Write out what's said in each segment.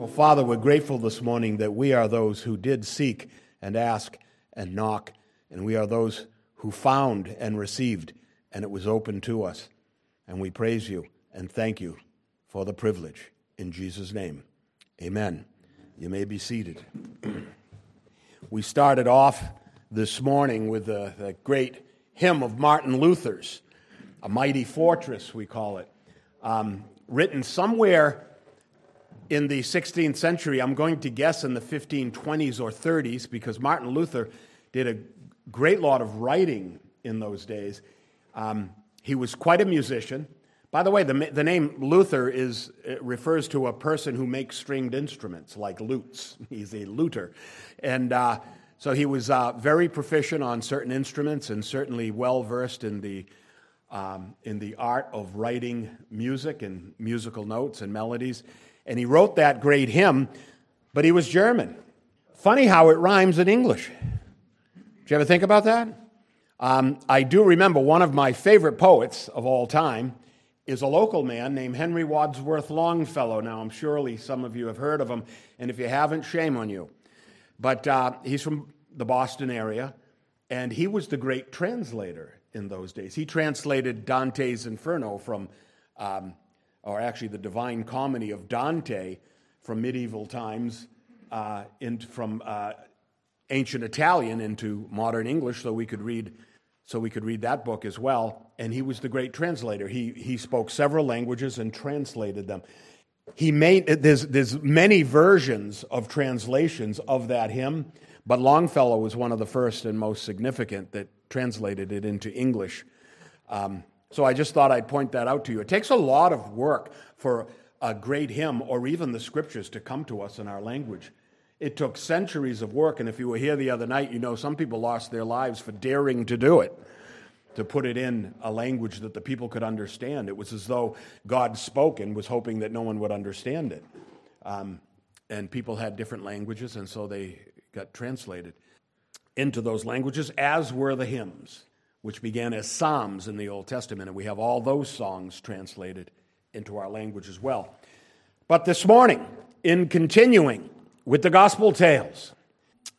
Well, Father, we're grateful this morning that we are those who did seek and ask and knock, and we are those who found and received, and it was open to us. And we praise you and thank you for the privilege. In Jesus' name, amen. You may be seated. we started off this morning with the great hymn of Martin Luther's, A Mighty Fortress, we call it, um, written somewhere in the 16th century, I'm going to guess in the 1520s or 30s, because Martin Luther did a great lot of writing in those days. Um, he was quite a musician. By the way, the, the name Luther is, refers to a person who makes stringed instruments, like lutes. He's a luter. And uh, so he was uh, very proficient on certain instruments and certainly well versed in the, um, in the art of writing music and musical notes and melodies and he wrote that great hymn, but he was German. Funny how it rhymes in English. Did you ever think about that? Um, I do remember one of my favorite poets of all time is a local man named Henry Wadsworth Longfellow. Now, I'm surely some of you have heard of him, and if you haven't, shame on you. But uh, he's from the Boston area, and he was the great translator in those days. He translated Dante's Inferno from um, or actually the Divine Comedy of Dante from medieval times uh, into, from uh, ancient Italian into modern English, so we could read so we could read that book as well. And he was the great translator. He he spoke several languages and translated them. He made there's there's many versions of translations of that hymn, but Longfellow was one of the first and most significant that translated it into English. Um, so I just thought I'd point that out to you. It takes a lot of work for a great hymn or even the scriptures to come to us in our language. It took centuries of work, and if you were here the other night, you know some people lost their lives for daring to do it, to put it in a language that the people could understand. It was as though God spoke and was hoping that no one would understand it. Um, and people had different languages, and so they got translated into those languages, as were the hymns which began as psalms in the Old Testament, and we have all those songs translated into our language as well. But this morning, in continuing with the gospel tales,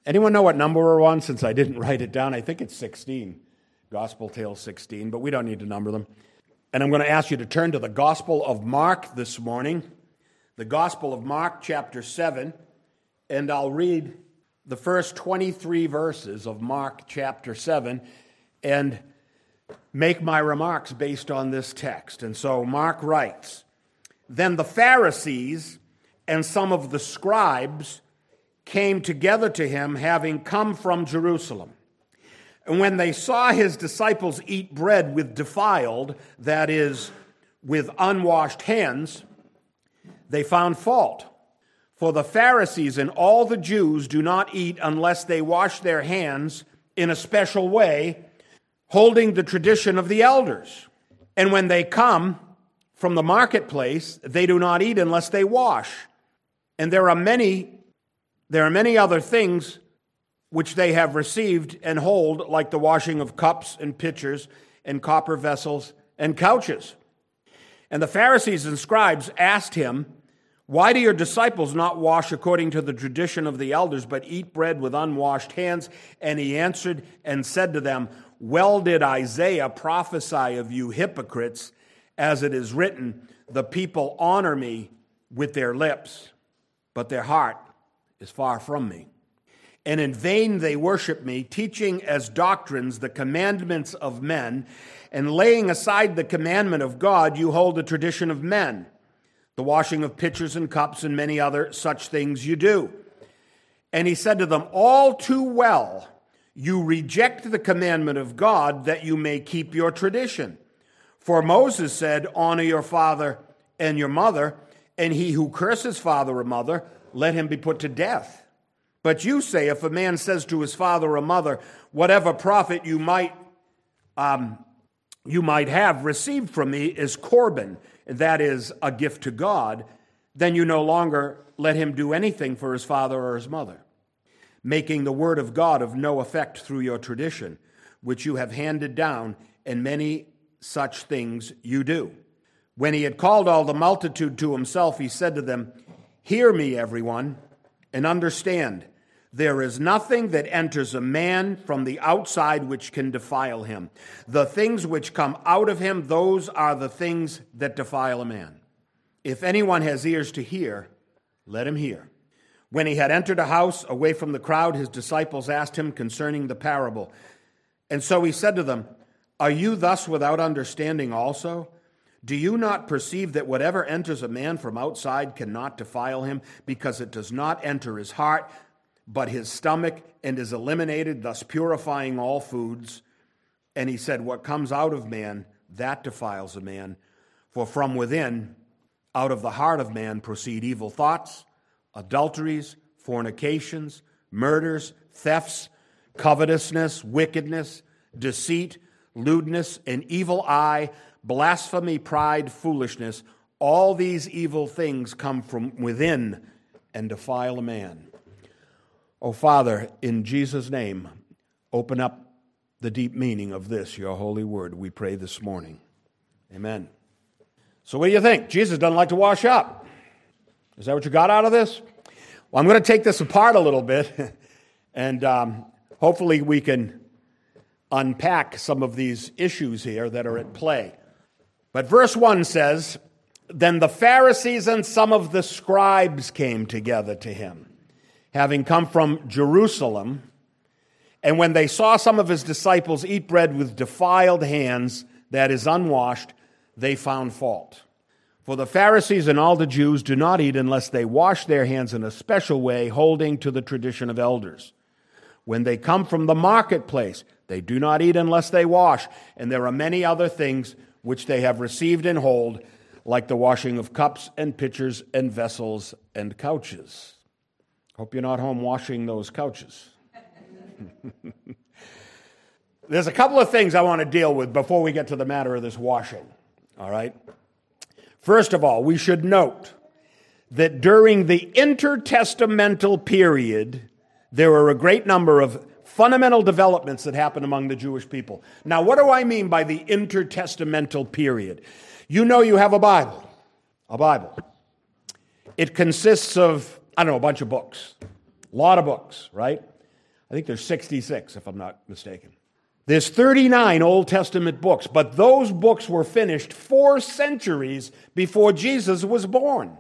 anyone know what number we're on since I didn't write it down? I think it's 16, Gospel Tales 16, but we don't need to number them. And I'm going to ask you to turn to the Gospel of Mark this morning, the Gospel of Mark, chapter 7, and I'll read the first 23 verses of Mark chapter 7 and make my remarks based on this text. And so Mark writes Then the Pharisees and some of the scribes came together to him, having come from Jerusalem. And when they saw his disciples eat bread with defiled, that is, with unwashed hands, they found fault. For the Pharisees and all the Jews do not eat unless they wash their hands in a special way holding the tradition of the elders. And when they come from the marketplace, they do not eat unless they wash. And there are many there are many other things which they have received and hold, like the washing of cups and pitchers and copper vessels and couches. And the Pharisees and scribes asked him, Why do your disciples not wash according to the tradition of the elders, but eat bread with unwashed hands? And he answered and said to them, well did Isaiah prophesy of you hypocrites, as it is written, The people honor me with their lips, but their heart is far from me. And in vain they worship me, teaching as doctrines the commandments of men, and laying aside the commandment of God, you hold the tradition of men. The washing of pitchers and cups and many other such things you do. And he said to them, All too well you reject the commandment of God that you may keep your tradition. For Moses said, Honor your father and your mother, and he who curses father or mother, let him be put to death. But you say, if a man says to his father or mother, Whatever profit you might, um, you might have received from me is Corban, that is a gift to God, then you no longer let him do anything for his father or his mother making the word of God of no effect through your tradition, which you have handed down, and many such things you do. When he had called all the multitude to himself, he said to them, Hear me, everyone, and understand. There is nothing that enters a man from the outside which can defile him. The things which come out of him, those are the things that defile a man. If anyone has ears to hear, let him hear. When he had entered a house away from the crowd, his disciples asked him concerning the parable. And so he said to them, Are you thus without understanding also? Do you not perceive that whatever enters a man from outside cannot defile him, because it does not enter his heart, but his stomach, and is eliminated, thus purifying all foods? And he said, What comes out of man, that defiles a man. For from within, out of the heart of man, proceed evil thoughts adulteries, fornications, murders, thefts, covetousness, wickedness, deceit, lewdness, an evil eye, blasphemy, pride, foolishness. All these evil things come from within and defile a man. Oh, Father, in Jesus' name, open up the deep meaning of this, your holy word, we pray this morning. Amen. So, what do you think? Jesus doesn't like to wash up. Is that what you got out of this? Well, I'm going to take this apart a little bit, and um, hopefully we can unpack some of these issues here that are at play. But verse 1 says, Then the Pharisees and some of the scribes came together to him, having come from Jerusalem. And when they saw some of his disciples eat bread with defiled hands, that is, unwashed, they found fault. For the Pharisees and all the Jews do not eat unless they wash their hands in a special way, holding to the tradition of elders. When they come from the marketplace, they do not eat unless they wash, and there are many other things which they have received and hold, like the washing of cups and pitchers and vessels and couches. Hope you're not home washing those couches. There's a couple of things I want to deal with before we get to the matter of this washing. All right? First of all, we should note that during the intertestamental period, there were a great number of fundamental developments that happened among the Jewish people. Now, what do I mean by the intertestamental period? You know, you have a Bible, a Bible. It consists of, I don't know, a bunch of books, a lot of books, right? I think there's 66, if I'm not mistaken. There's 39 Old Testament books, but those books were finished four centuries before Jesus was born.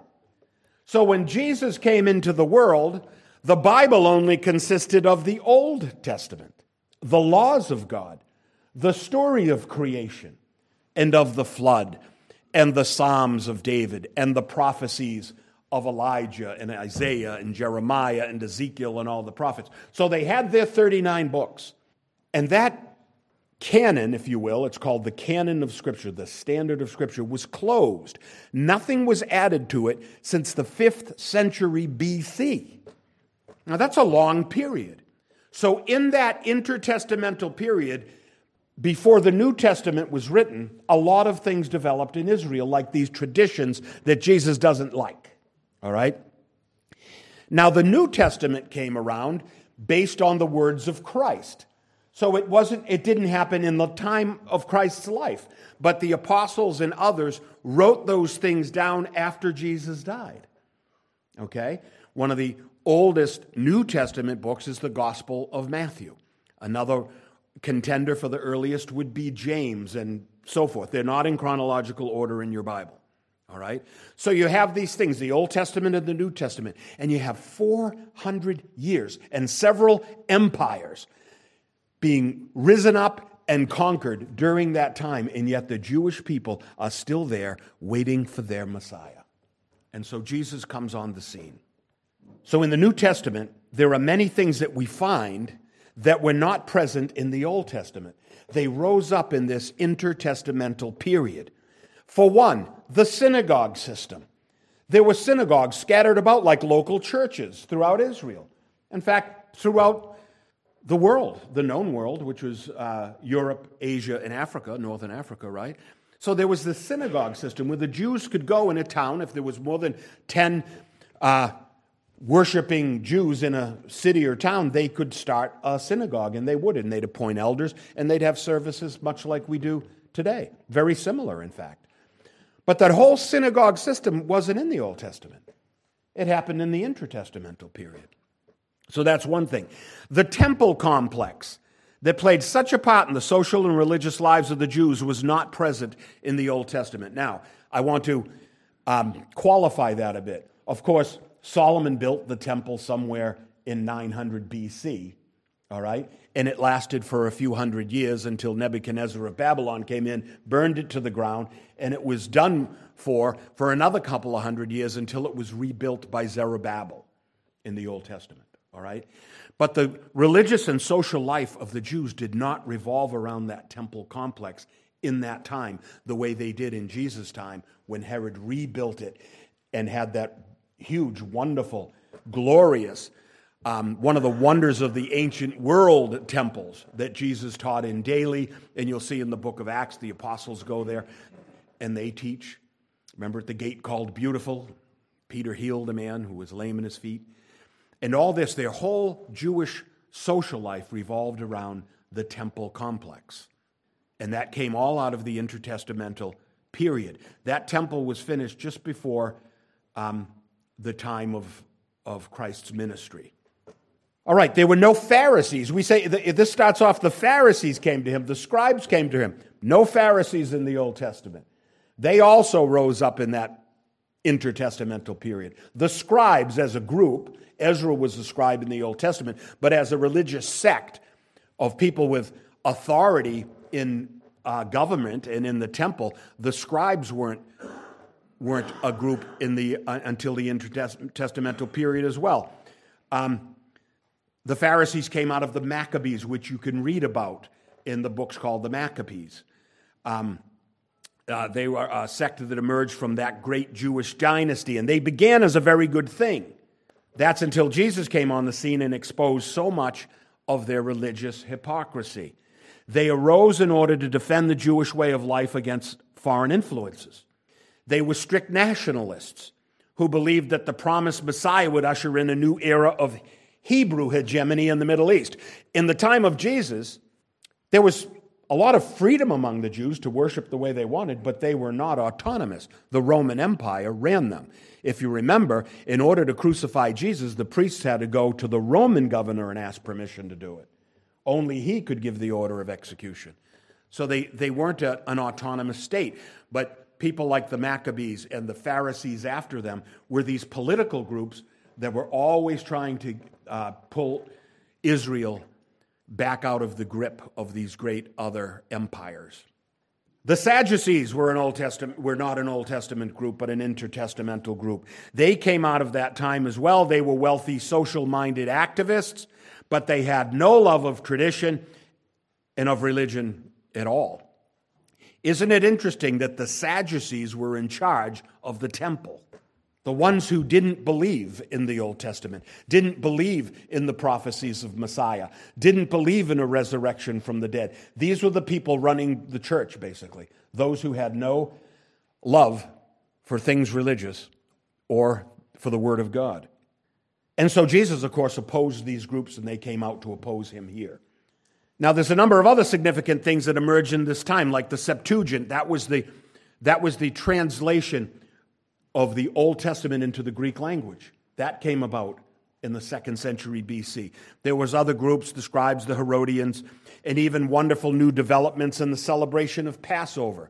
So when Jesus came into the world, the Bible only consisted of the Old Testament, the laws of God, the story of creation and of the flood, and the Psalms of David, and the prophecies of Elijah and Isaiah and Jeremiah and Ezekiel and all the prophets. So they had their 39 books. And that canon, if you will, it's called the canon of Scripture, the standard of Scripture, was closed. Nothing was added to it since the 5th century BC. Now, that's a long period. So, in that intertestamental period, before the New Testament was written, a lot of things developed in Israel, like these traditions that Jesus doesn't like. All right? Now, the New Testament came around based on the words of Christ. So it wasn't it didn't happen in the time of Christ's life, but the apostles and others wrote those things down after Jesus died. Okay? One of the oldest New Testament books is the Gospel of Matthew. Another contender for the earliest would be James and so forth. They're not in chronological order in your Bible. All right? So you have these things, the Old Testament and the New Testament, and you have 400 years and several empires being risen up and conquered during that time, and yet the Jewish people are still there waiting for their Messiah. And so Jesus comes on the scene. So in the New Testament, there are many things that we find that were not present in the Old Testament. They rose up in this intertestamental period. For one, the synagogue system. There were synagogues scattered about like local churches throughout Israel. In fact, throughout the world, the known world, which was uh, Europe, Asia, and Africa, Northern Africa, right? So there was the synagogue system where the Jews could go in a town if there was more than 10 uh, worshiping Jews in a city or town, they could start a synagogue, and they would, and they'd appoint elders, and they'd have services much like we do today. Very similar, in fact. But that whole synagogue system wasn't in the Old Testament. It happened in the intertestamental period. So that's one thing. The temple complex that played such a part in the social and religious lives of the Jews was not present in the Old Testament. Now, I want to um, qualify that a bit. Of course, Solomon built the temple somewhere in 900 BC, all right? And it lasted for a few hundred years until Nebuchadnezzar of Babylon came in, burned it to the ground, and it was done for for another couple of hundred years until it was rebuilt by Zerubbabel in the Old Testament, all right? But the religious and social life of the Jews did not revolve around that temple complex in that time the way they did in Jesus' time when Herod rebuilt it and had that huge, wonderful, glorious, um, one of the wonders of the ancient world temples that Jesus taught in daily. And you'll see in the book of Acts, the apostles go there and they teach. Remember at the gate called Beautiful? Peter healed a man who was lame in his feet. And all this, their whole Jewish social life revolved around the temple complex. And that came all out of the intertestamental period. That temple was finished just before um, the time of, of Christ's ministry. All right, there were no Pharisees. We say this starts off the Pharisees came to him, the scribes came to him. No Pharisees in the Old Testament. They also rose up in that intertestamental period. The scribes as a group, Ezra was a scribe in the Old Testament, but as a religious sect of people with authority in uh, government and in the temple, the scribes weren't weren't a group in the uh, until the intertestamental period as well. Um, the Pharisees came out of the Maccabees, which you can read about in the books called the Maccabees. Um, uh, they were a sect that emerged from that great Jewish dynasty, and they began as a very good thing. That's until Jesus came on the scene and exposed so much of their religious hypocrisy. They arose in order to defend the Jewish way of life against foreign influences. They were strict nationalists who believed that the promised Messiah would usher in a new era of Hebrew hegemony in the Middle East. In the time of Jesus, there was a lot of freedom among the Jews to worship the way they wanted, but they were not autonomous. The Roman Empire ran them. If you remember, in order to crucify Jesus, the priests had to go to the Roman governor and ask permission to do it. Only he could give the order of execution. So they, they weren't a, an autonomous state. But people like the Maccabees and the Pharisees after them were these political groups that were always trying to uh, pull Israel back out of the grip of these great other empires. The Sadducees were an Old Testament were not an Old Testament group but an intertestamental group. They came out of that time as well. They were wealthy social-minded activists, but they had no love of tradition and of religion at all. Isn't it interesting that the Sadducees were in charge of the temple? The ones who didn't believe in the Old Testament, didn't believe in the prophecies of Messiah, didn't believe in a resurrection from the dead. These were the people running the church, basically. Those who had no love for things religious or for the Word of God. And so Jesus, of course, opposed these groups and they came out to oppose him here. Now, there's a number of other significant things that emerge in this time, like the Septuagint. That was the, that was the translation of the Old Testament into the Greek language. That came about in the second century BC. There was other groups, the scribes, the Herodians, and even wonderful new developments in the celebration of Passover.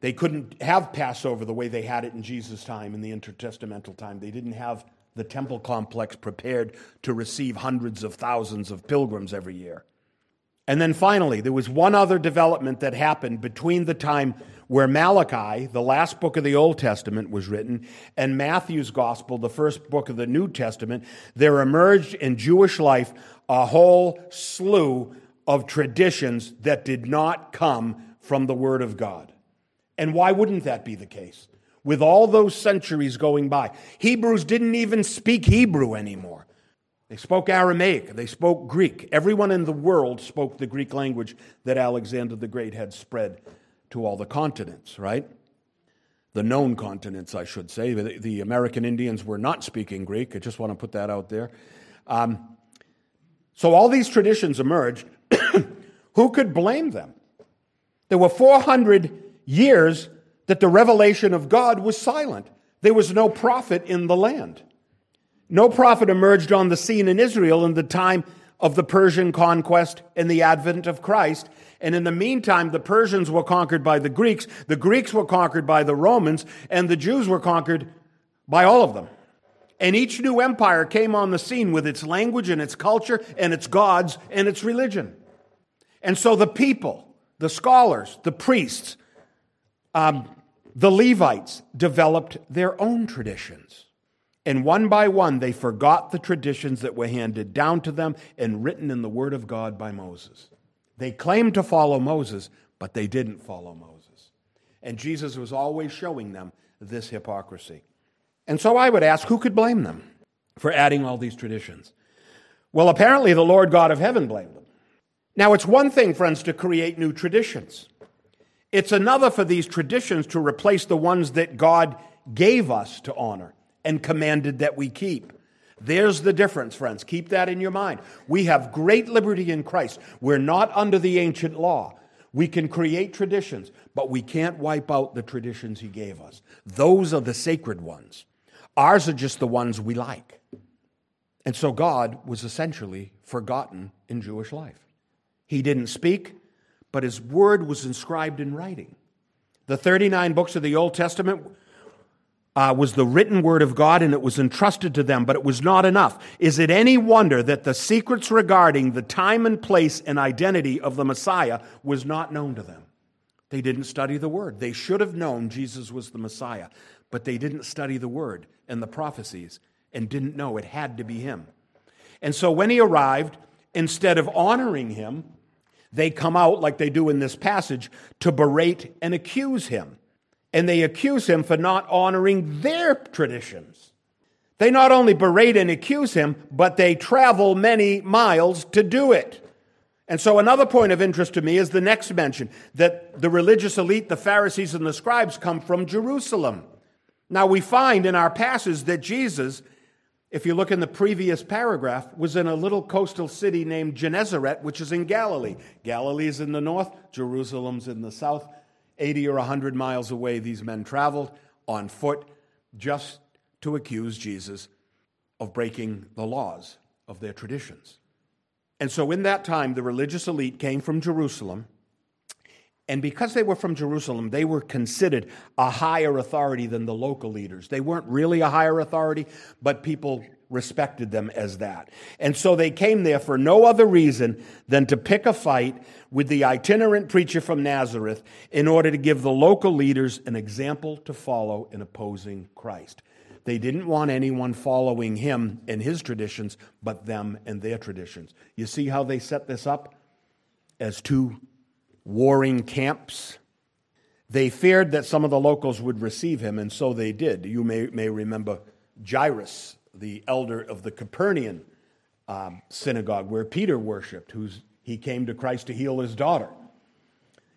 They couldn't have Passover the way they had it in Jesus' time, in the intertestamental time. They didn't have the temple complex prepared to receive hundreds of thousands of pilgrims every year. And then finally, there was one other development that happened between the time where Malachi, the last book of the Old Testament, was written, and Matthew's Gospel, the first book of the New Testament, there emerged in Jewish life a whole slew of traditions that did not come from the Word of God. And why wouldn't that be the case? With all those centuries going by, Hebrews didn't even speak Hebrew anymore. They spoke Aramaic, they spoke Greek. Everyone in the world spoke the Greek language that Alexander the Great had spread to all the continents, right? The known continents, I should say. The, American Indians were not speaking Greek. I just want to put that out there. Um, so all these traditions emerged. Who could blame them? There were 400 years that the revelation of God was silent. There was no prophet in the land. No prophet emerged on the scene in Israel in the time of the Persian conquest and the advent of Christ. And in the meantime, the Persians were conquered by the Greeks, the Greeks were conquered by the Romans, and the Jews were conquered by all of them. And each new empire came on the scene with its language and its culture and its gods and its religion. And so the people, the scholars, the priests, um, the Levites developed their own traditions. And one by one, they forgot the traditions that were handed down to them and written in the Word of God by Moses. They claimed to follow Moses, but they didn't follow Moses. And Jesus was always showing them this hypocrisy. And so I would ask who could blame them for adding all these traditions? Well, apparently the Lord God of heaven blamed them. Now, it's one thing, friends, to create new traditions. It's another for these traditions to replace the ones that God gave us to honor and commanded that we keep. There's the difference, friends. Keep that in your mind. We have great liberty in Christ. We're not under the ancient law. We can create traditions, but we can't wipe out the traditions He gave us. Those are the sacred ones. Ours are just the ones we like. And so God was essentially forgotten in Jewish life. He didn't speak, but His word was inscribed in writing. The 39 books of the Old Testament uh, was the written word of God and it was entrusted to them, but it was not enough. Is it any wonder that the secrets regarding the time and place and identity of the Messiah was not known to them? They didn't study the word. They should have known Jesus was the Messiah, but they didn't study the word and the prophecies and didn't know it had to be him. And so when he arrived, instead of honoring him, they come out like they do in this passage to berate and accuse him and they accuse him for not honoring their traditions. They not only berate and accuse him, but they travel many miles to do it. And so, another point of interest to me is the next mention that the religious elite, the Pharisees and the scribes, come from Jerusalem. Now, we find in our passage that Jesus, if you look in the previous paragraph, was in a little coastal city named Gennesaret, which is in Galilee. Galilee is in the north, Jerusalem's in the south. 80 or 100 miles away, these men traveled on foot just to accuse Jesus of breaking the laws of their traditions. And so, in that time, the religious elite came from Jerusalem. And because they were from Jerusalem, they were considered a higher authority than the local leaders. They weren't really a higher authority, but people respected them as that. And so they came there for no other reason than to pick a fight with the itinerant preacher from Nazareth in order to give the local leaders an example to follow in opposing Christ. They didn't want anyone following him and his traditions, but them and their traditions. You see how they set this up as two warring camps? They feared that some of the locals would receive him, and so they did. You may, may remember Jairus the elder of the Capernaum um, synagogue where Peter worshiped, who's, he came to Christ to heal his daughter.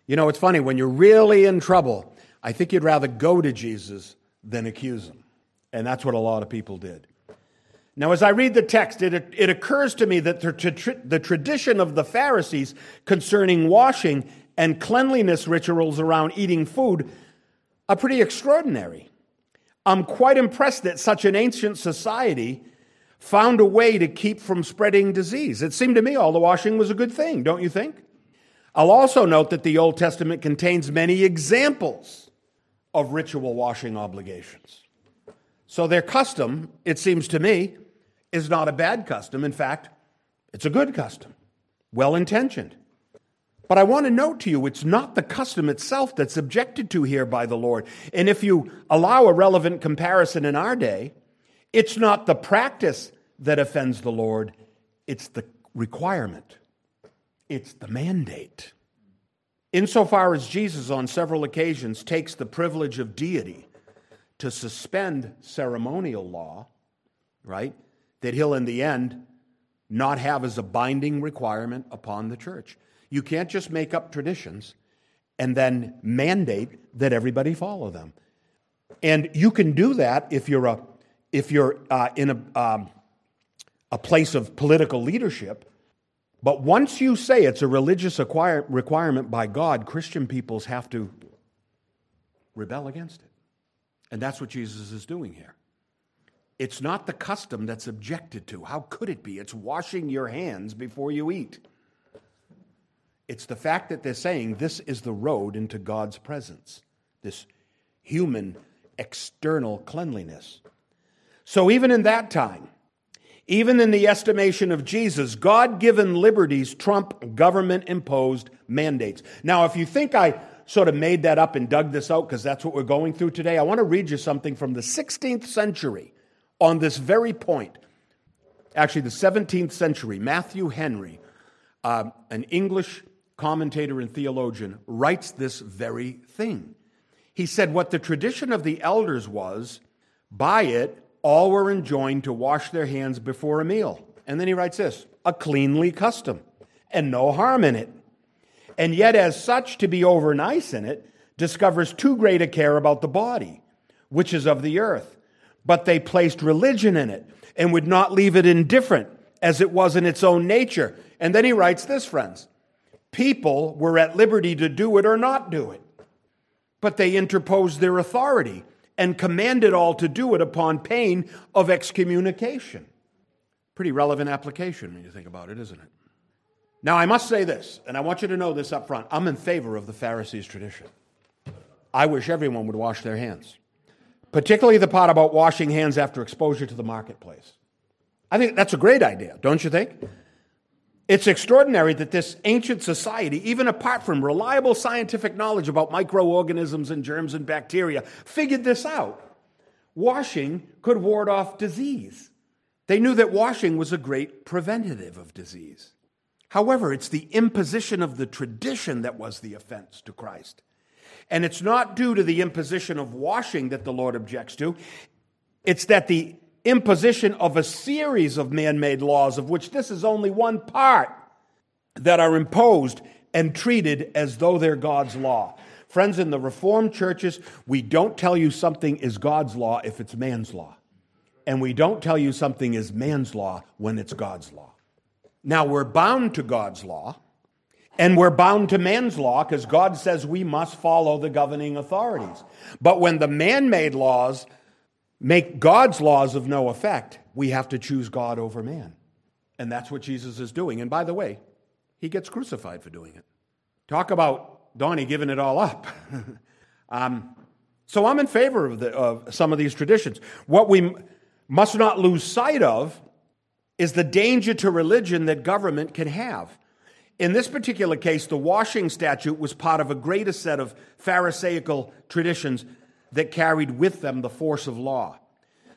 You know, it's funny, when you're really in trouble, I think you'd rather go to Jesus than accuse him. And that's what a lot of people did. Now, as I read the text, it, it occurs to me that the, the tradition of the Pharisees concerning washing and cleanliness rituals around eating food are pretty extraordinary. I'm quite impressed that such an ancient society found a way to keep from spreading disease. It seemed to me all the washing was a good thing, don't you think? I'll also note that the Old Testament contains many examples of ritual washing obligations. So their custom, it seems to me, is not a bad custom. In fact, it's a good custom, well intentioned. But I want to note to you, it's not the custom itself that's objected to here by the Lord. And if you allow a relevant comparison in our day, it's not the practice that offends the Lord, it's the requirement, it's the mandate. Insofar as Jesus, on several occasions, takes the privilege of deity to suspend ceremonial law, right, that he'll in the end not have as a binding requirement upon the church. You can't just make up traditions and then mandate that everybody follow them. And you can do that if you're a if you're uh, in a um, a place of political leadership. But once you say it's a religious acquire, requirement by God, Christian peoples have to rebel against it. And that's what Jesus is doing here. It's not the custom that's objected to. How could it be? It's washing your hands before you eat. It's the fact that they're saying this is the road into God's presence, this human external cleanliness. So, even in that time, even in the estimation of Jesus, God given liberties trump government imposed mandates. Now, if you think I sort of made that up and dug this out because that's what we're going through today, I want to read you something from the 16th century on this very point. Actually, the 17th century, Matthew Henry, uh, an English commentator and theologian, writes this very thing. He said, What the tradition of the elders was, by it, all were enjoined to wash their hands before a meal. And then he writes this a cleanly custom, and no harm in it. And yet, as such, to be over nice in it discovers too great a care about the body, which is of the earth. But they placed religion in it and would not leave it indifferent as it was in its own nature. And then he writes this, friends people were at liberty to do it or not do it, but they interposed their authority and commanded all to do it upon pain of excommunication. Pretty relevant application when you think about it, isn't it? Now, I must say this, and I want you to know this up front. I'm in favor of the Pharisees' tradition. I wish everyone would wash their hands, particularly the part about washing hands after exposure to the marketplace. I think that's a great idea, don't you think? It's extraordinary that this ancient society, even apart from reliable scientific knowledge about microorganisms and germs and bacteria, figured this out. Washing could ward off disease. They knew that washing was a great preventative of disease. However, it's the imposition of the tradition that was the offense to Christ. And it's not due to the imposition of washing that the Lord objects to, it's that the imposition of a series of man made laws, of which this is only one part, that are imposed and treated as though they're God's law. Friends, in the Reformed churches, we don't tell you something is God's law if it's man's law. And we don't tell you something is man's law when it's God's law. Now, we're bound to God's law, and we're bound to man's law because God says we must follow the governing authorities. But when the man made laws make God's laws of no effect, we have to choose God over man. And that's what Jesus is doing. And by the way, he gets crucified for doing it. Talk about Donnie giving it all up. um, so I'm in favor of, the, of some of these traditions. What we must not lose sight of is the danger to religion that government can have. In this particular case, the washing statute was part of a greater set of Pharisaical traditions that carried with them the force of law.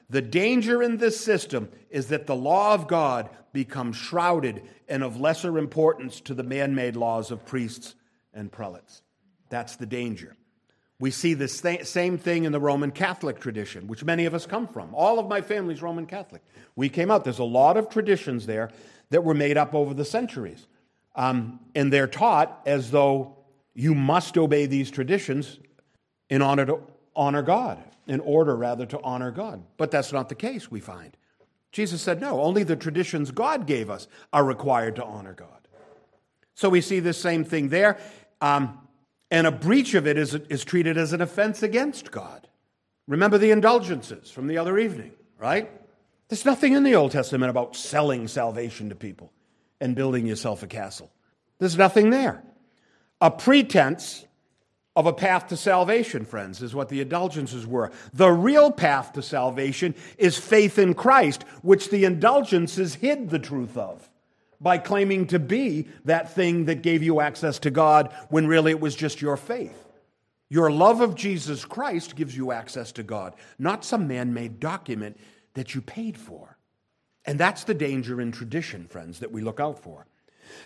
The danger in this system is that the law of God becomes shrouded and of lesser importance to the man made laws of priests and prelates. That's the danger. We see the same thing in the Roman Catholic tradition, which many of us come from. All of my family's Roman Catholic. We came out, there's a lot of traditions there that were made up over the centuries. Um, and they're taught as though you must obey these traditions in order to honor God, in order rather to honor God. But that's not the case, we find. Jesus said, no, only the traditions God gave us are required to honor God. So we see this same thing there. Um, and a breach of it is, is treated as an offense against God. Remember the indulgences from the other evening, right? There's nothing in the Old Testament about selling salvation to people and building yourself a castle. There's nothing there. A pretense of a path to salvation, friends, is what the indulgences were. The real path to salvation is faith in Christ, which the indulgences hid the truth of by claiming to be that thing that gave you access to God when really it was just your faith. Your love of Jesus Christ gives you access to God, not some man made document that you paid for. And that's the danger in tradition, friends, that we look out for.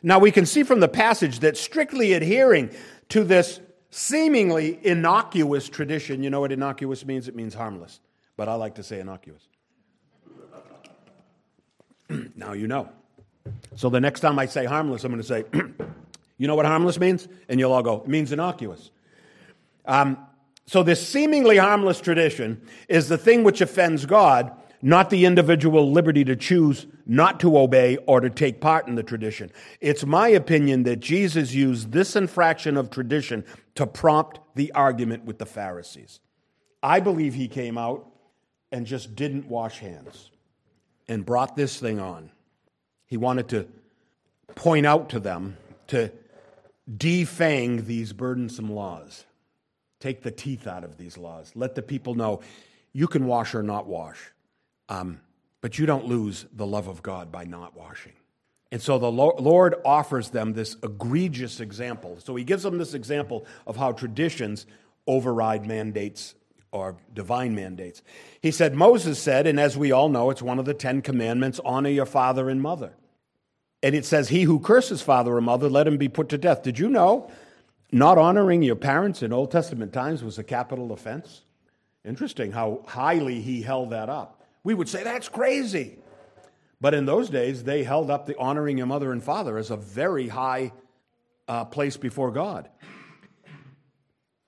Now, we can see from the passage that strictly adhering to this seemingly innocuous tradition. You know what innocuous means? It means harmless. But I like to say innocuous. now you know. So the next time I say harmless, I'm going to say, you know what harmless means? And you'll all go, it means innocuous. Um, so this seemingly harmless tradition is the thing which offends God not the individual liberty to choose not to obey or to take part in the tradition. It's my opinion that Jesus used this infraction of tradition to prompt the argument with the Pharisees. I believe he came out and just didn't wash hands and brought this thing on. He wanted to point out to them to defang these burdensome laws. Take the teeth out of these laws. Let the people know you can wash or not wash, um, but you don't lose the love of God by not washing. And so the Lord offers them this egregious example. So he gives them this example of how traditions override mandates or divine mandates. He said, Moses said, and as we all know, it's one of the Ten Commandments honor your father and mother. And it says, He who curses father or mother, let him be put to death. Did you know not honoring your parents in Old Testament times was a capital offense? Interesting how highly he held that up. We would say, That's crazy. But in those days, they held up the honoring your mother and father as a very high uh, place before God.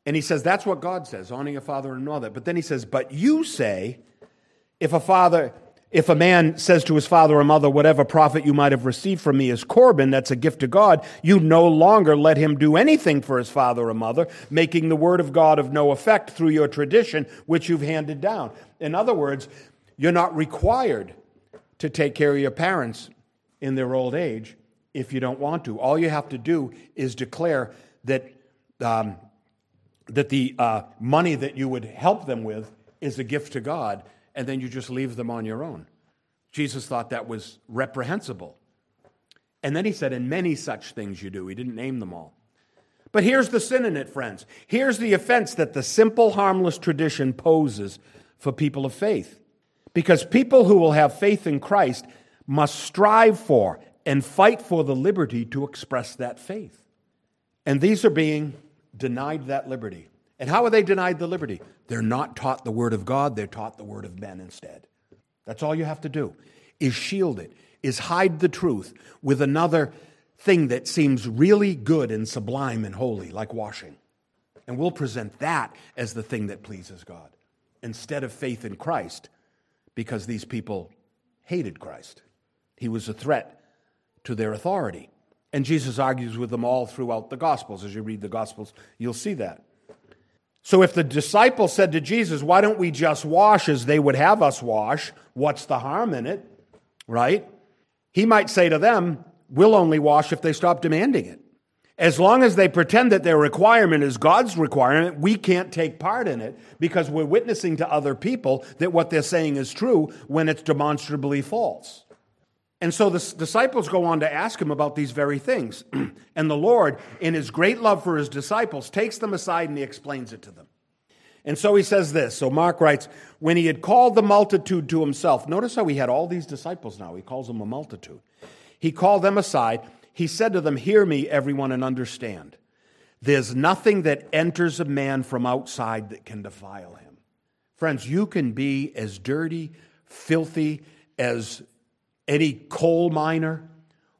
And he says, that's what God says, honor your father and mother. But then he says, but you say, if a father, if a man says to his father or mother, whatever profit you might have received from me is Corban, that's a gift to God, you no longer let him do anything for his father or mother, making the word of God of no effect through your tradition, which you've handed down. In other words, you're not required to take care of your parents in their old age if you don't want to. All you have to do is declare that, um, that the uh, money that you would help them with is a gift to God, and then you just leave them on your own. Jesus thought that was reprehensible. And then he said, And many such things you do. He didn't name them all. But here's the sin in it, friends. Here's the offense that the simple, harmless tradition poses for people of faith. Because people who will have faith in Christ must strive for and fight for the liberty to express that faith. And these are being denied that liberty. And how are they denied the liberty? They're not taught the word of God, they're taught the word of men instead. That's all you have to do is shield it, is hide the truth with another thing that seems really good and sublime and holy, like washing. And we'll present that as the thing that pleases God instead of faith in Christ because these people hated Christ. He was a threat to their authority. And Jesus argues with them all throughout the Gospels. As you read the Gospels, you'll see that. So if the disciples said to Jesus, Why don't we just wash as they would have us wash? What's the harm in it? Right? He might say to them, We'll only wash if they stop demanding it. As long as they pretend that their requirement is God's requirement, we can't take part in it because we're witnessing to other people that what they're saying is true when it's demonstrably false. And so the disciples go on to ask him about these very things. and the Lord, in his great love for his disciples, takes them aside and he explains it to them. And so he says this. So Mark writes, when he had called the multitude to himself, notice how he had all these disciples now. He calls them a multitude. He called them aside he said to them, Hear me, everyone, and understand. There's nothing that enters a man from outside that can defile him. Friends, you can be as dirty, filthy as any coal miner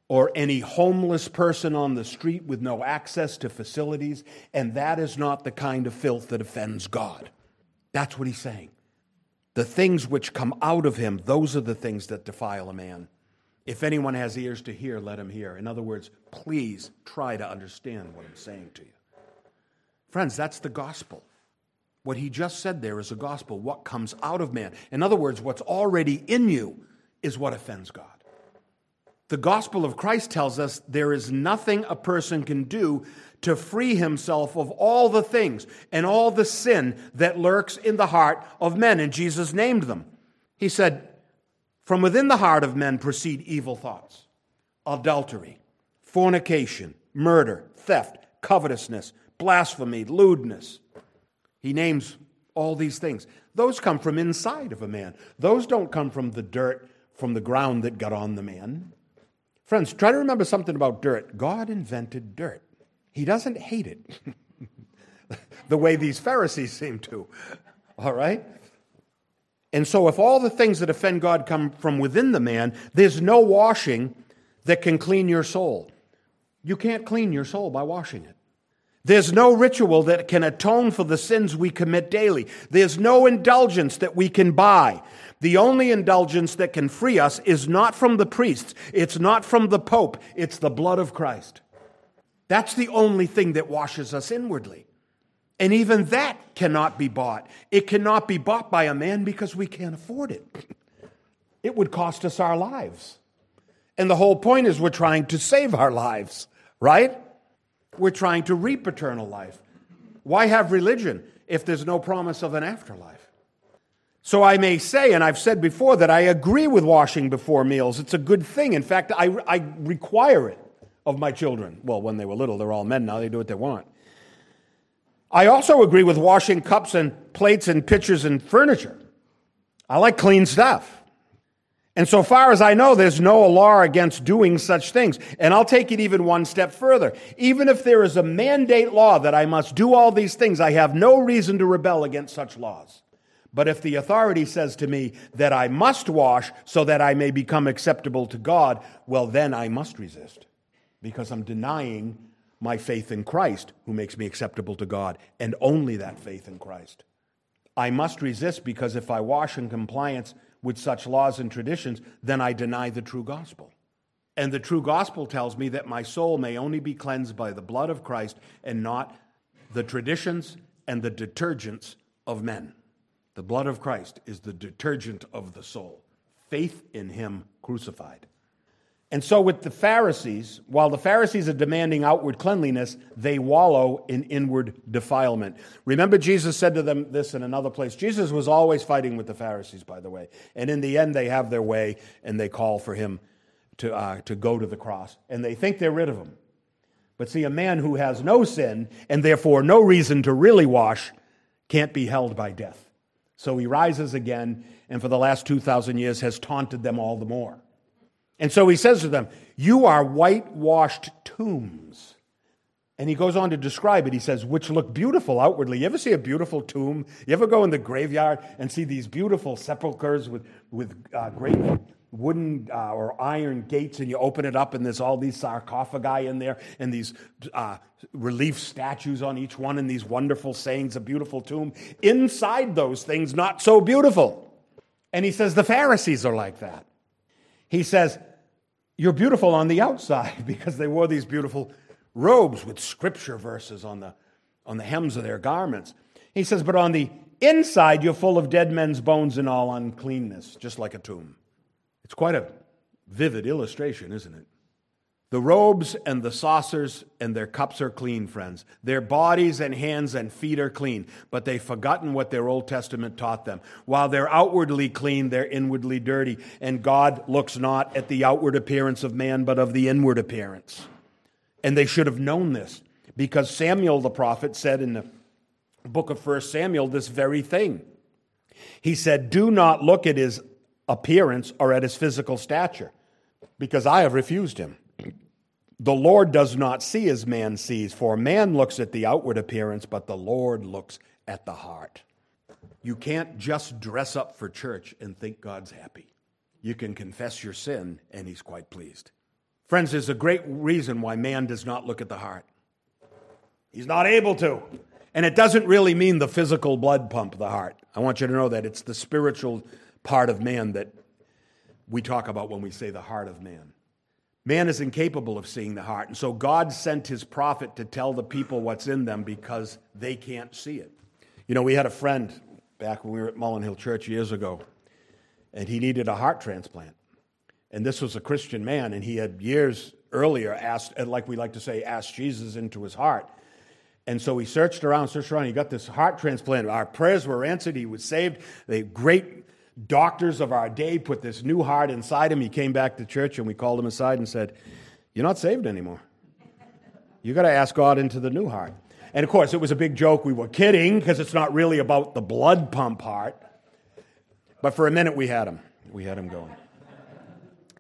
or any homeless person on the street with no access to facilities, and that is not the kind of filth that offends God. That's what he's saying. The things which come out of him, those are the things that defile a man. If anyone has ears to hear, let him hear. In other words, please try to understand what I'm saying to you. Friends, that's the gospel. What he just said there is a gospel. What comes out of man. In other words, what's already in you is what offends God. The gospel of Christ tells us there is nothing a person can do to free himself of all the things and all the sin that lurks in the heart of men. And Jesus named them. He said, from within the heart of men proceed evil thoughts adultery, fornication, murder, theft, covetousness, blasphemy, lewdness. He names all these things. Those come from inside of a man, those don't come from the dirt from the ground that got on the man. Friends, try to remember something about dirt. God invented dirt, He doesn't hate it the way these Pharisees seem to. All right? And so, if all the things that offend God come from within the man, there's no washing that can clean your soul. You can't clean your soul by washing it. There's no ritual that can atone for the sins we commit daily. There's no indulgence that we can buy. The only indulgence that can free us is not from the priests, it's not from the Pope, it's the blood of Christ. That's the only thing that washes us inwardly. And even that cannot be bought. It cannot be bought by a man because we can't afford it. It would cost us our lives. And the whole point is we're trying to save our lives, right? We're trying to reap eternal life. Why have religion if there's no promise of an afterlife? So I may say, and I've said before, that I agree with washing before meals. It's a good thing. In fact, I, I require it of my children. Well, when they were little, they're all men now, they do what they want. I also agree with washing cups and plates and pitchers and furniture. I like clean stuff. And so far as I know, there's no law against doing such things. And I'll take it even one step further. Even if there is a mandate law that I must do all these things, I have no reason to rebel against such laws. But if the authority says to me that I must wash so that I may become acceptable to God, well, then I must resist because I'm denying my faith in Christ who makes me acceptable to God and only that faith in Christ. I must resist because if I wash in compliance with such laws and traditions, then I deny the true gospel. And the true gospel tells me that my soul may only be cleansed by the blood of Christ and not the traditions and the detergents of men. The blood of Christ is the detergent of the soul. Faith in him crucified. And so, with the Pharisees, while the Pharisees are demanding outward cleanliness, they wallow in inward defilement. Remember, Jesus said to them this in another place. Jesus was always fighting with the Pharisees, by the way. And in the end, they have their way and they call for him to, uh, to go to the cross. And they think they're rid of him. But see, a man who has no sin and therefore no reason to really wash can't be held by death. So he rises again, and for the last 2,000 years has taunted them all the more. And so he says to them, You are whitewashed tombs. And he goes on to describe it. He says, which look beautiful outwardly. You ever see a beautiful tomb? You ever go in the graveyard and see these beautiful sepulchres with, with uh, great wooden uh, or iron gates, and you open it up, and there's all these sarcophagi in there, and these uh, relief statues on each one, and these wonderful sayings, a beautiful tomb. Inside those things, not so beautiful. And he says, the Pharisees are like that. He says, you're beautiful on the outside because they wore these beautiful robes with scripture verses on the, on the hems of their garments. He says, But on the inside, you're full of dead men's bones and all uncleanness, just like a tomb. It's quite a vivid illustration, isn't it? The robes and the saucers and their cups are clean, friends. Their bodies and hands and feet are clean, but they've forgotten what their Old Testament taught them. While they're outwardly clean, they're inwardly dirty. And God looks not at the outward appearance of man, but of the inward appearance. And they should have known this because Samuel the prophet said in the book of 1 Samuel this very thing. He said, Do not look at his appearance or at his physical stature, because I have refused him. The Lord does not see as man sees, for man looks at the outward appearance, but the Lord looks at the heart. You can't just dress up for church and think God's happy. You can confess your sin, and he's quite pleased. Friends, there's a great reason why man does not look at the heart. He's not able to. And it doesn't really mean the physical blood pump, the heart. I want you to know that it's the spiritual part of man that we talk about when we say the heart of man. Man is incapable of seeing the heart. And so God sent his prophet to tell the people what's in them because they can't see it. You know, we had a friend back when we were at Mullen Hill Church years ago, and he needed a heart transplant. And this was a Christian man, and he had years earlier asked, like we like to say, asked Jesus into his heart. And so he searched around, searched around. He got this heart transplant. Our prayers were answered. He was saved. The great doctors of our day put this new heart inside him. He came back to church and we called him aside and said, You're not saved anymore. You got to ask God into the new heart. And of course, it was a big joke. We were kidding because it's not really about the blood pump heart. But for a minute, we had him. We had him going.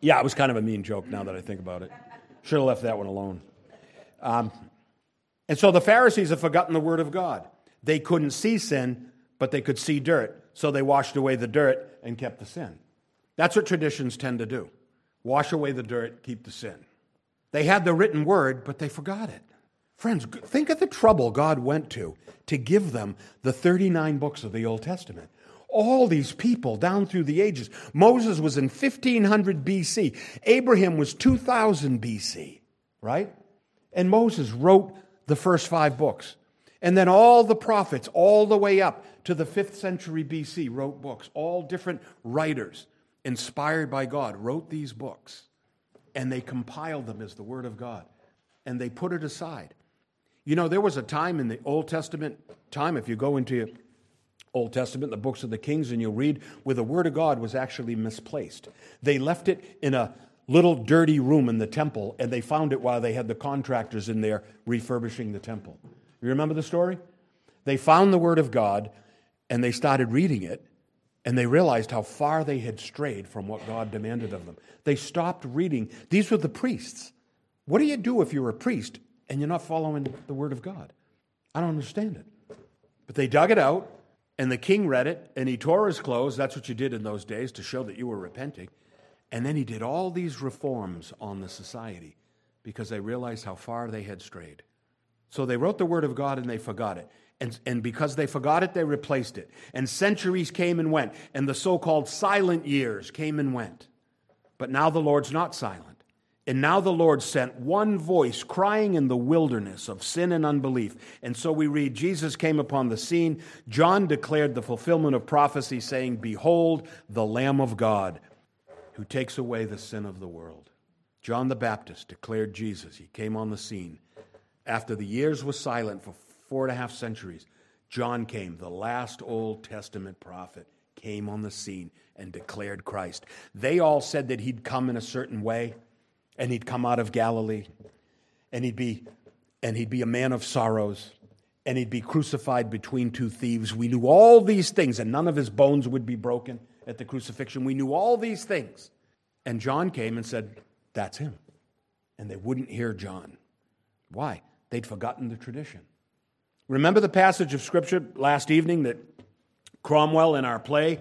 Yeah, it was kind of a mean joke now that I think about it. Should have left that one alone. Um, and so the Pharisees have forgotten the word of God. They couldn't see sin, but they could see dirt so they washed away the dirt and kept the sin. That's what traditions tend to do wash away the dirt, keep the sin. They had the written word, but they forgot it. Friends, think of the trouble God went to to give them the 39 books of the Old Testament. All these people down through the ages. Moses was in 1500 BC, Abraham was 2000 BC, right? And Moses wrote the first five books. And then all the prophets, all the way up to the 5th century BC, wrote books. All different writers, inspired by God, wrote these books. And they compiled them as the Word of God. And they put it aside. You know, there was a time in the Old Testament time, if you go into Old Testament, the books of the Kings, and you'll read where the Word of God was actually misplaced. They left it in a little dirty room in the temple, and they found it while they had the contractors in there refurbishing the temple. You remember the story? They found the Word of God, and they started reading it, and they realized how far they had strayed from what God demanded of them. They stopped reading. These were the priests. What do you do if you're a priest and you're not following the Word of God? I don't understand it. But they dug it out, and the king read it, and he tore his clothes. That's what you did in those days to show that you were repenting. And then he did all these reforms on the society because they realized how far they had strayed. So they wrote the Word of God and they forgot it. And, and because they forgot it, they replaced it. And centuries came and went, and the so called silent years came and went. But now the Lord's not silent. And now the Lord sent one voice crying in the wilderness of sin and unbelief. And so we read Jesus came upon the scene. John declared the fulfillment of prophecy, saying, Behold, the Lamb of God who takes away the sin of the world. John the Baptist declared Jesus. He came on the scene. After the years was silent for four and a half centuries, John came, the last Old Testament prophet, came on the scene and declared Christ. They all said that he'd come in a certain way and he'd come out of Galilee and he'd be and he'd be a man of sorrows and he'd be crucified between two thieves. We knew all these things and none of his bones would be broken at the crucifixion. We knew all these things. And John came and said, That's him. And they wouldn't hear John. Why? They'd forgotten the tradition. Remember the passage of Scripture last evening that Cromwell in our play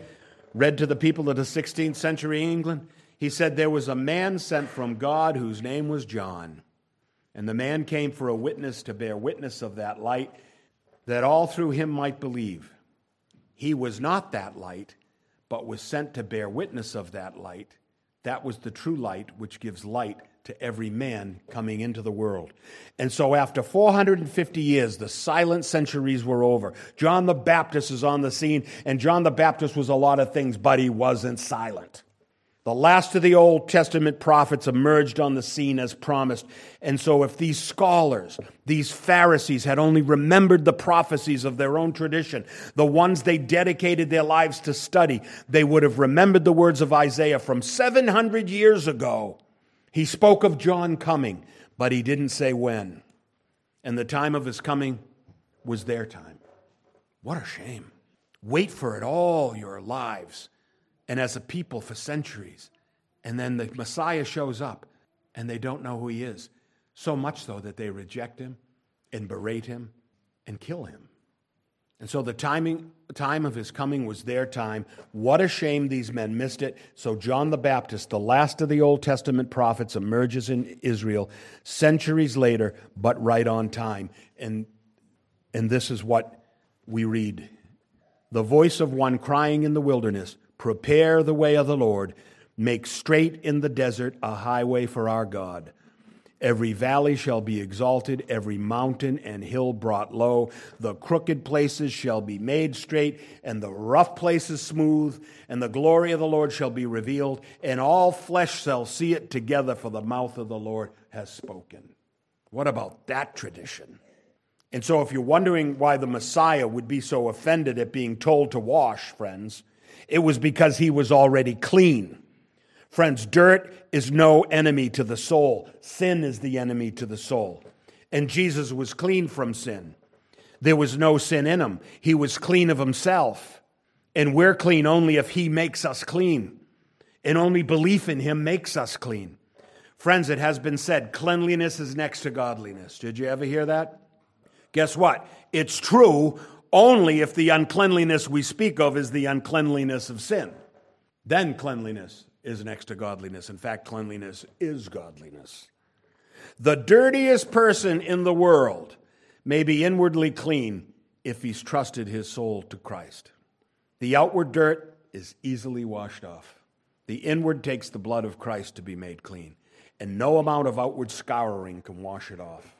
read to the people of the 16th century England? He said, There was a man sent from God whose name was John. And the man came for a witness to bear witness of that light, that all through him might believe. He was not that light, but was sent to bear witness of that light. That was the true light which gives light to every man coming into the world. And so, after 450 years, the silent centuries were over. John the Baptist is on the scene, and John the Baptist was a lot of things, but he wasn't silent. The last of the Old Testament prophets emerged on the scene as promised. And so, if these scholars, these Pharisees, had only remembered the prophecies of their own tradition, the ones they dedicated their lives to study, they would have remembered the words of Isaiah from 700 years ago. He spoke of John coming, but he didn't say when. And the time of his coming was their time. What a shame. Wait for it all your lives and as a people for centuries. And then the Messiah shows up and they don't know who he is. So much so that they reject him and berate him and kill him. And so the timing time of his coming was their time. What a shame these men missed it. So John the Baptist, the last of the Old Testament prophets, emerges in Israel centuries later, but right on time. And and this is what we read. The voice of one crying in the wilderness, Prepare the way of the Lord. Make straight in the desert a highway for our God. Every valley shall be exalted, every mountain and hill brought low. The crooked places shall be made straight, and the rough places smooth, and the glory of the Lord shall be revealed, and all flesh shall see it together, for the mouth of the Lord has spoken. What about that tradition? And so, if you're wondering why the Messiah would be so offended at being told to wash, friends, it was because he was already clean. Friends, dirt is no enemy to the soul. Sin is the enemy to the soul. And Jesus was clean from sin. There was no sin in him. He was clean of himself. And we're clean only if he makes us clean. And only belief in him makes us clean. Friends, it has been said cleanliness is next to godliness. Did you ever hear that? Guess what? It's true only if the uncleanliness we speak of is the uncleanliness of sin. Then cleanliness is next to godliness. In fact, cleanliness is godliness. The dirtiest person in the world may be inwardly clean if he's trusted his soul to Christ. The outward dirt is easily washed off. The inward takes the blood of Christ to be made clean, and no amount of outward scouring can wash it off.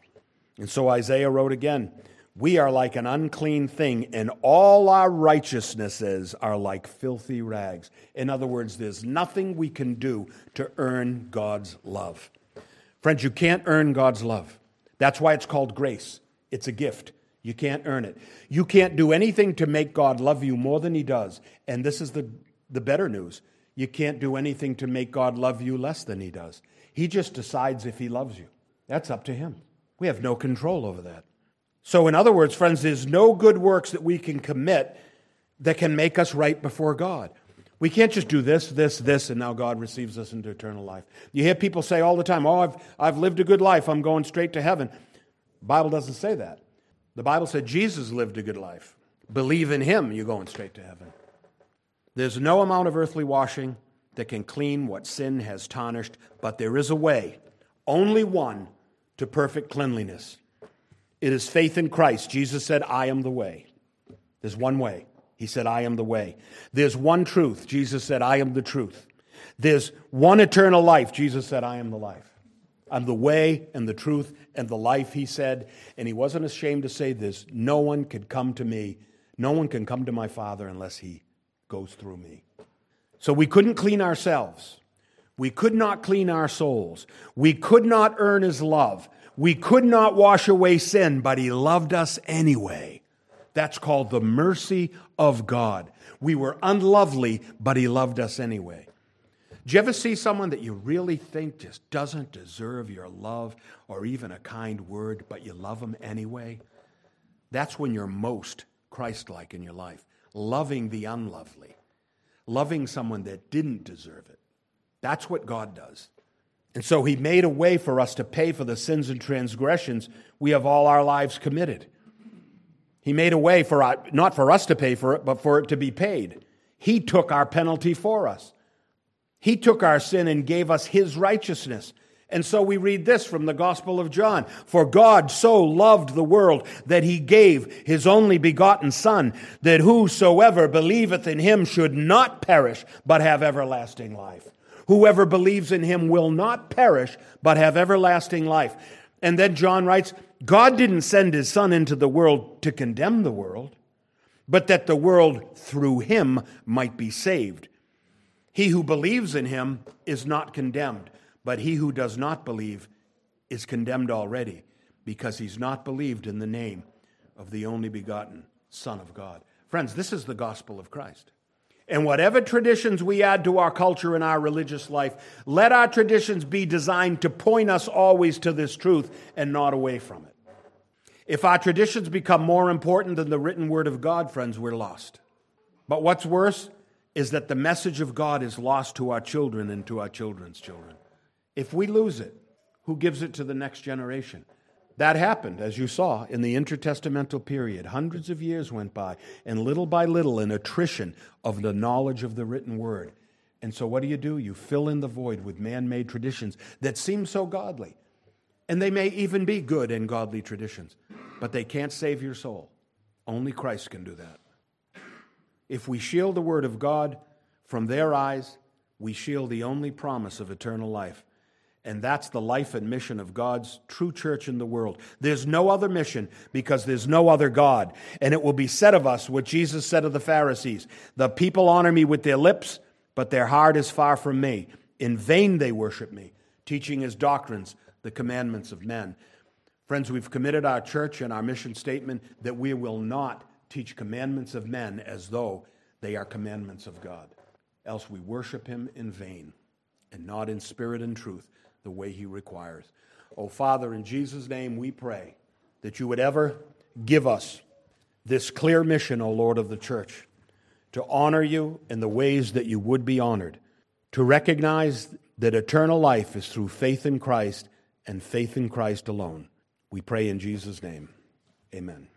And so Isaiah wrote again We are like an unclean thing, and all our righteousnesses are like filthy rags. In other words, there's nothing we can do to earn God's love. Friends, you can't earn God's love. That's why it's called grace. It's a gift. You can't earn it. You can't do anything to make God love you more than He does. And this is the, the better news. You can't do anything to make God love you less than He does. He just decides if He loves you. That's up to Him. We have no control over that. So, in other words, friends, there's no good works that we can commit that can make us right before God. We can't just do this, this, this, and now God receives us into eternal life. You hear people say all the time, Oh, I've, I've lived a good life, I'm going straight to heaven. The Bible doesn't say that. The Bible said Jesus lived a good life. Believe in him, you're going straight to heaven. There's no amount of earthly washing that can clean what sin has tarnished, but there is a way, only one, to perfect cleanliness. It is faith in Christ. Jesus said, I am the way. There's one way. He said, I am the way. There's one truth. Jesus said, I am the truth. There's one eternal life. Jesus said, I am the life. I'm the way and the truth and the life, he said. And he wasn't ashamed to say this no one could come to me, no one can come to my Father unless he goes through me. So we couldn't clean ourselves. We could not clean our souls. We could not earn his love. We could not wash away sin, but he loved us anyway. That's called the mercy of God. We were unlovely, but he loved us anyway. Do you ever see someone that you really think just doesn't deserve your love or even a kind word, but you love them anyway? That's when you're most Christ like in your life. Loving the unlovely, loving someone that didn't deserve it. That's what God does. And so he made a way for us to pay for the sins and transgressions we have all our lives committed. He made a way for our, not for us to pay for it, but for it to be paid. He took our penalty for us. He took our sin and gave us his righteousness. And so we read this from the Gospel of John. For God so loved the world that he gave his only begotten Son, that whosoever believeth in him should not perish, but have everlasting life. Whoever believes in him will not perish, but have everlasting life. And then John writes, God didn't send his son into the world to condemn the world, but that the world through him might be saved. He who believes in him is not condemned, but he who does not believe is condemned already, because he's not believed in the name of the only begotten Son of God. Friends, this is the gospel of Christ. And whatever traditions we add to our culture and our religious life, let our traditions be designed to point us always to this truth and not away from it. If our traditions become more important than the written word of God, friends, we're lost. But what's worse is that the message of God is lost to our children and to our children's children. If we lose it, who gives it to the next generation? That happened, as you saw, in the intertestamental period. Hundreds of years went by, and little by little, an attrition of the knowledge of the written word. And so, what do you do? You fill in the void with man made traditions that seem so godly. And they may even be good and godly traditions, but they can't save your soul. Only Christ can do that. If we shield the word of God from their eyes, we shield the only promise of eternal life. And that's the life and mission of God's true church in the world. There's no other mission because there's no other God. And it will be said of us what Jesus said of the Pharisees The people honor me with their lips, but their heart is far from me. In vain they worship me, teaching as doctrines the commandments of men. Friends, we've committed our church and our mission statement that we will not teach commandments of men as though they are commandments of God. Else we worship him in vain and not in spirit and truth the way He requires. Oh, Father, in Jesus' name we pray that you would ever give us this clear mission, O oh Lord of the church, to honor you in the ways that you would be honored, to recognize that eternal life is through faith in Christ and faith in Christ alone. We pray in Jesus' name. Amen.